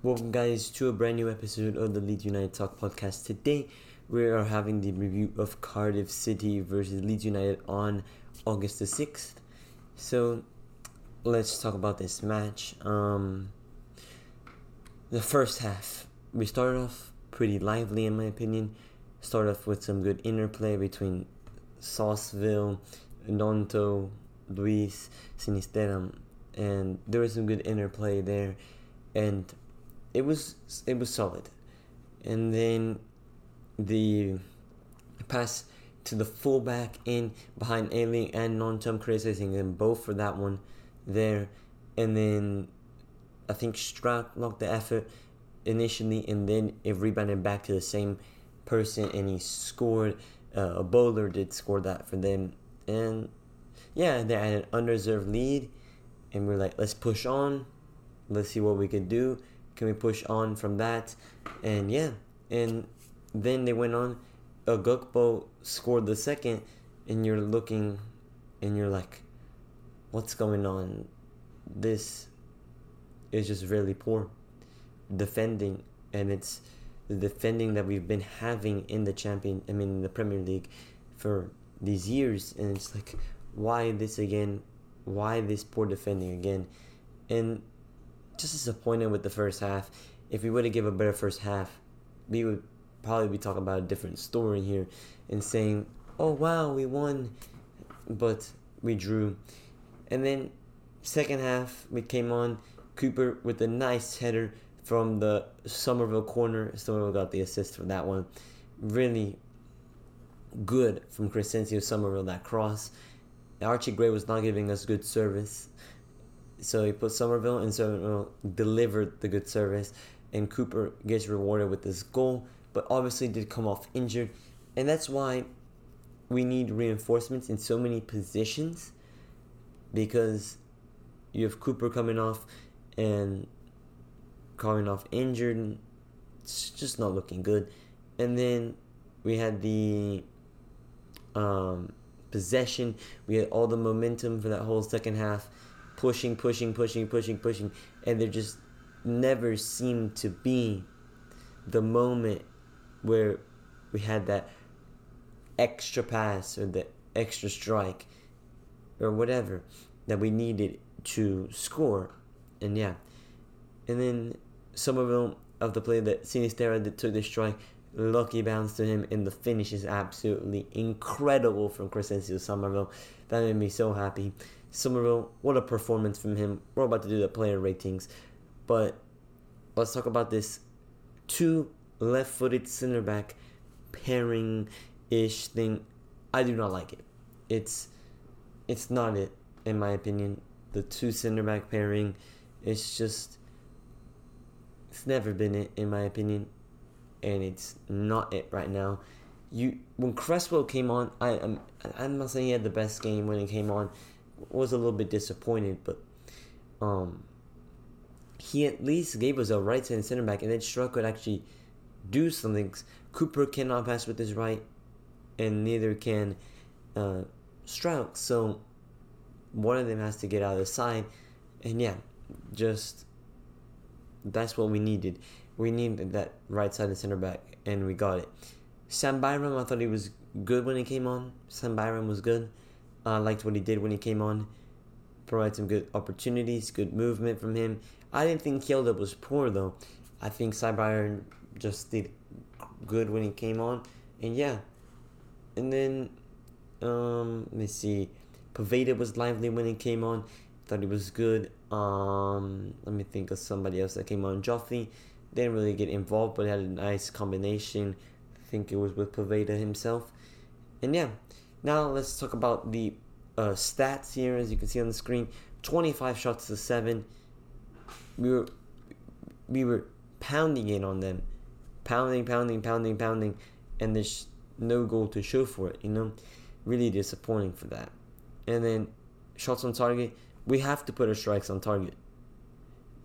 Welcome, guys, to a brand new episode of the Leeds United Talk podcast. Today, we are having the review of Cardiff City versus Leeds United on August the 6th. So, let's talk about this match. Um, the first half, we started off pretty lively, in my opinion. Started off with some good interplay between Summerville, Gnonto, Luis, Sinisterra, and there was some good interplay there. And it was it was solid. And then the pass to the fullback in behind Ayling and Gnonto criticizing them both for that one there. And then I think Struijk locked the effort initially and then it rebounded back to the same person and he scored. Uh, a bowler did score that for them. And yeah, they had an unreserved lead and we we're like, let's push on. Let's see what we could do can we push on from that? And yeah, and then they went on. Ugbo scored the second, and you're looking, and you're like, what's going on? This is just really poor defending, and it's the defending that we've been having in the champion. I mean, in the Premier League for these years, and it's like, why this again? Why this poor defending again? And just disappointed with the first half. If we would have given a better first half, we would probably be talking about a different story here and saying, "Oh wow, we won," but we drew. And then second half, we came on Cooper with a nice header from the Summerville corner. Summerville got the assist for that one. Really good from Crysencio Summerville, that cross. Archie Gray was not giving us good service. So he put Summerville, and Summerville delivered the good service, and Cooper gets rewarded with this goal, but obviously did come off injured, and that's why we need reinforcements in so many positions, because you have Cooper coming off and coming off injured. It's just not looking good, and then we had the um, possession. We had all the momentum for that whole second half pushing, pushing, pushing, pushing, pushing, and there just never seemed to be the moment where we had that extra pass or the extra strike or whatever that we needed to score. And yeah. And then Summerville of them of the play that Sinisterra that took the strike, lucky bounce to him, and the finish is absolutely incredible from Crysencio Summerville. That made me so happy. Summerville, what a performance from him. We're about to do the player ratings, but let's talk about this two left-footed center back pairing ish thing. I do not like it. It's it's not it in my opinion. The two center back pairing, it's just it's never been it in my opinion, and it's not it right now. You when Cresswell came on, I am I'm not saying he had the best game when he came on was a little bit disappointed, but um, he at least gave us a right side center back, and then Struijk could actually do something. Cooper cannot pass with his right, and neither can uh. So one of them has to get out of the side, and yeah, just that's what we needed. We needed that right side center back, and we got it. Sam Byram, I thought he was good when he came on. Sam Byram was good. I uh, liked what he did when he came on. Provided some good opportunities, good movement from him. I didn't think Hjelde was poor though. I think Byram just did good when he came on, and yeah. And then, um, let me see. Poveda was lively when he came on. Thought he was good. Um, let me think of somebody else that came on. Joffrey didn't really get involved, but had a nice combination. I think it was with Poveda himself. And yeah, now let's talk about the uh, stats here. As you can see on the screen, 25 shots to seven. We were we were pounding in on them, pounding, pounding, pounding, pounding, and there's no goal to show for it. You know, really disappointing for that. And then shots on target, we have to put our strikes on target.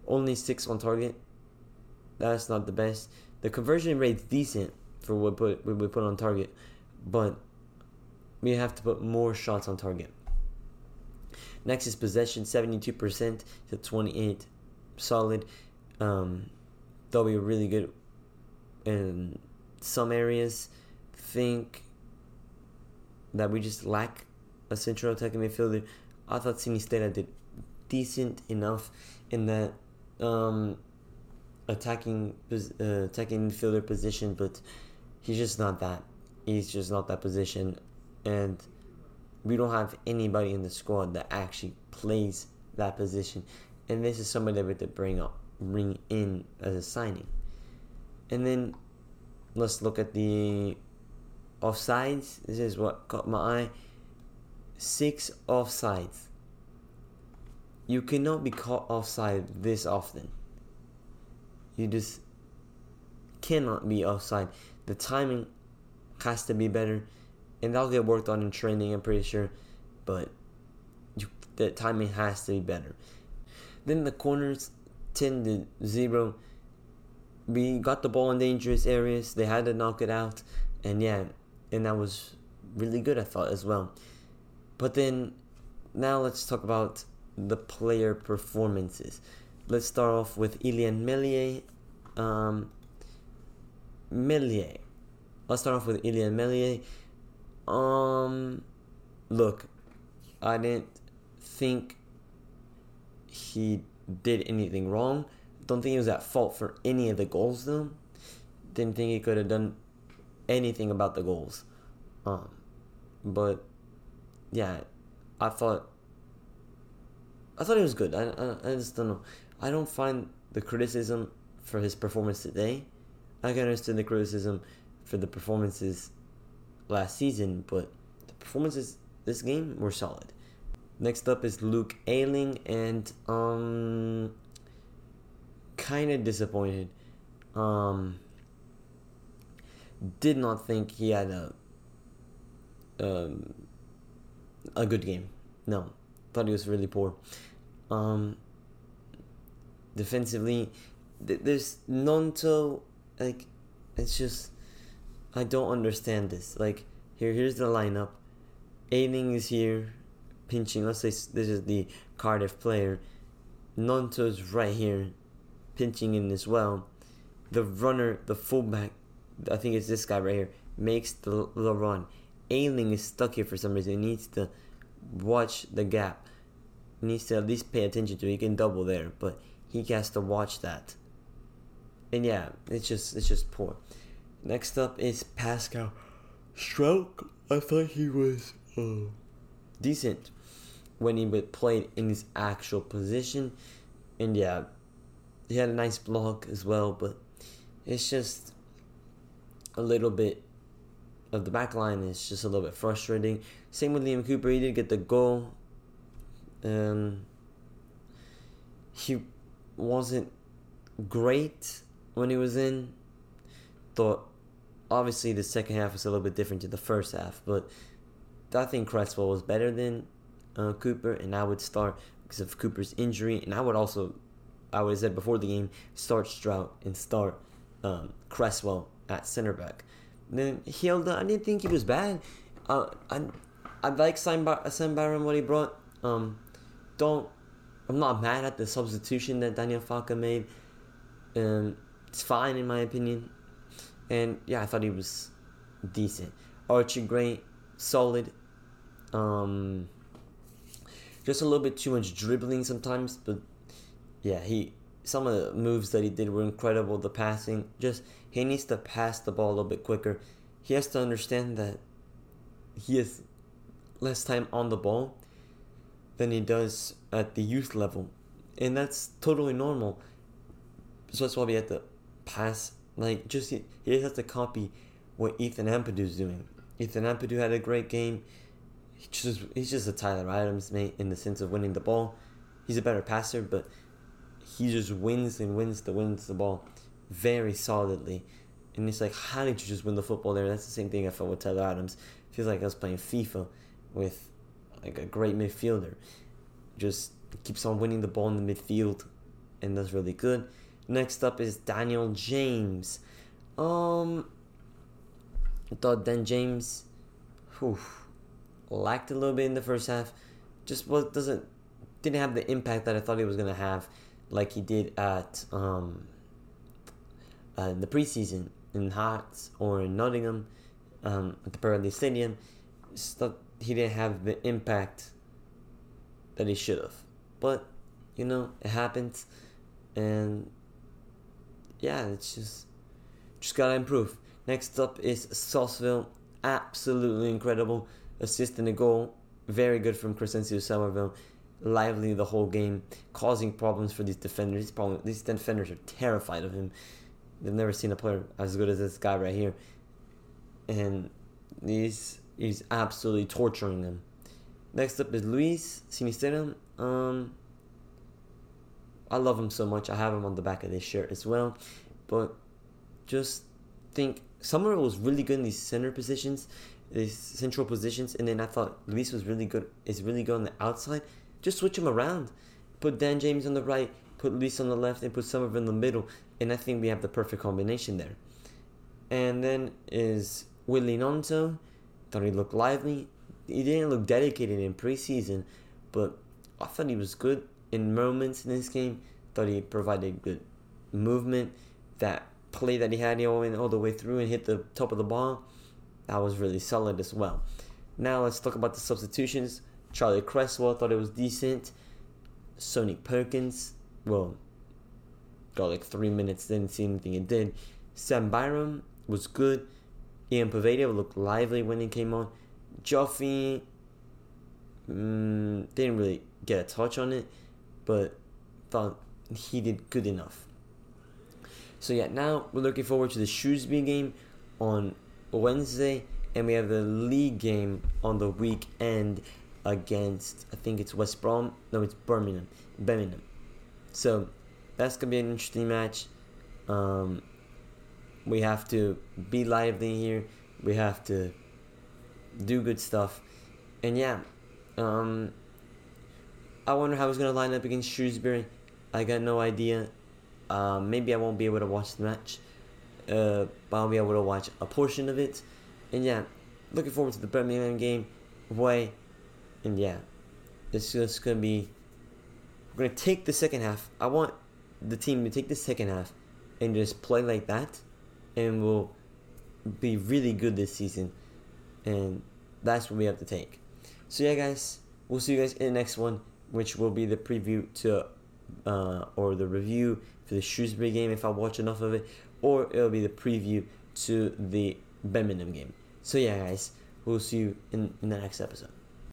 Only six on target. That's not the best. The conversion rate's decent for what put we put on target, but we have to put more shots on target. Next is possession, 72% to 28. Solid. Um, we were really good in some areas. Think that we just lack a central attacking midfielder. I thought Sinisterra did decent enough in that um, attacking uh, attacking midfielder position, but he's just not that. He's just not that position, and we don't have anybody in the squad that actually plays that position. And this is somebody that we have to bring up, bring in as a signing. And then let's look at the offsides. This is what caught my eye. Six offsides. You cannot be caught offside this often. You just cannot be offside. The timing has to be better, and that'll get worked on in training. I'm pretty sure, but you, the timing has to be better. Then the corners, ten to zero. We got the ball in dangerous areas. They had to knock it out, and yeah, and that was really good. I thought as well. But then, now let's talk about the player performances. Let's start off with Illan Meslier. Um, Meslier. Let's start off with Illan Meslier. Um, look, I didn't think he did anything wrong. Don't think he was at fault for any of the goals, though. Didn't think he could have done anything about the goals. Um, but yeah, I thought I thought he was good. I, I, I just don't know. I don't find the criticism for his performance today. I can understand the criticism for the performances last season, but the performances this game were solid. Next up is Luke Ayling, and um, kind of disappointed. Um, did not think he had a um, a good game. No, thought he was really poor. Um, defensively, th- there's Gnonto, like, it's just, I don't understand this. Like, here, here's the lineup. Ayling is here, pinching. Let's say this is the Cardiff player. Gnonto's right here, pinching in as well. The runner, the fullback, I think it's this guy right here, makes the, the run. Ayling is stuck here for some reason. He needs to watch the gap. He needs to at least pay attention to it. He can double there, but he has to watch that. And yeah, it's just it's just poor. Next up is Pascal Struijk. I thought he was uh, decent when he played in his actual position. And yeah, he had a nice block as well, but it's just a little bit of the back line is just a little bit frustrating. Same with Liam Cooper, he did get the goal. Um, he wasn't great when he was in. Thought obviously the second half was a little bit different to the first half, but I think Cresswell was better than uh, Cooper, and I would start because of Cooper's injury, and I would also, I would have said before the game, start Struijk and start um, Cresswell at center back. then Hjelde, I didn't think he was bad. Uh, I I like Sam, Bar- Sam Barron what he brought. Um, don't I'm not mad at the substitution that Daniel Farke made. Um, it's fine in my opinion, and yeah, I thought he was decent. Archie Gray, solid. Um, just a little bit too much dribbling sometimes, but yeah, he some of the moves that he did were incredible. The passing, just he needs to pass the ball a little bit quicker. He has to understand that he has less time on the ball than he does at the youth level, and that's totally normal. So that's why we have to pass. Like just he, he has to copy what Ethan is doing. Ethan Ampadu had a great game. He just he's just a Tyler Adams mate in the sense of winning the ball. He's a better passer, but he just wins and wins the wins the ball very solidly. And it's like, how did you just win the football there? That's the same thing I felt with Tyler Adams. feels like I was playing FIFA with like a great midfielder. Just keeps on winning the ball in the midfield, and that's really good. Next up is Daniel James. Um, I thought Dan James, whew, lacked a little bit in the first half. Just was doesn't didn't have the impact that I thought he was gonna have, like he did at um uh, in the preseason in Hearts or in Nottingham um, at the Burnley Stadium, stuff he didn't have the impact that he should have. But you know, it happens, and yeah, it's just just gotta improve. Next up is Summerville, absolutely incredible assist and a goal, very good from Crysencio Summerville. Lively the whole game, causing problems for these defenders. These, these defenders are terrified of him. They've never seen a player as good as this guy right here, and he's he's absolutely torturing them. Next up is Luis Sinisterra. Um, I love him so much. I have him on the back of this shirt as well. But just think Summer was really good in these center positions, these central positions, and then I thought Luis was really good is really good on the outside. Just switch him around. Put Dan James on the right, put Luis on the left, and put Summer in the middle. And I think we have the perfect combination there. And then is Willy Gnonto. Thought he looked lively. He didn't look dedicated in preseason, but I thought he was good in moments in this game. Thought he provided good movement. That play that he had, he went all the way through and hit the top of the ball. That was really solid as well. Now let's talk about the substitutions. Charlie Cresswell thought it was decent. Sonny Perkins, well, got like three minutes, didn't see anything it did. Sam Byram was good. Ian Poveda looked lively when he came on. Joffy mm, didn't really get a touch on it, but thought he did good enough. So yeah, now we're looking forward to the Shrewsbury game on Wednesday, and we have the league game on the weekend against I think it's West Brom. No, it's Birmingham. Birmingham. So that's gonna be an interesting match. Um, we have to be lively here. We have to do good stuff, and yeah, um, I wonder how he's gonna line up against Shrewsbury. I got no idea. Uh, maybe I won't be able to watch the match, uh, but I'll be able to watch a portion of it. And yeah, looking forward to the Birmingham game away. And yeah, it's just gonna be. We're gonna take the second half. I want the team to take the second half and just play like that, and we'll be really good this season. And that's what we have to take. So yeah, guys, we'll see you guys in the next one, which will be the preview to uh, or the review for the Shrewsbury game if I watch enough of it, or it'll be the preview to the Birmingham game. So yeah, guys, we'll see you in, in the next episode.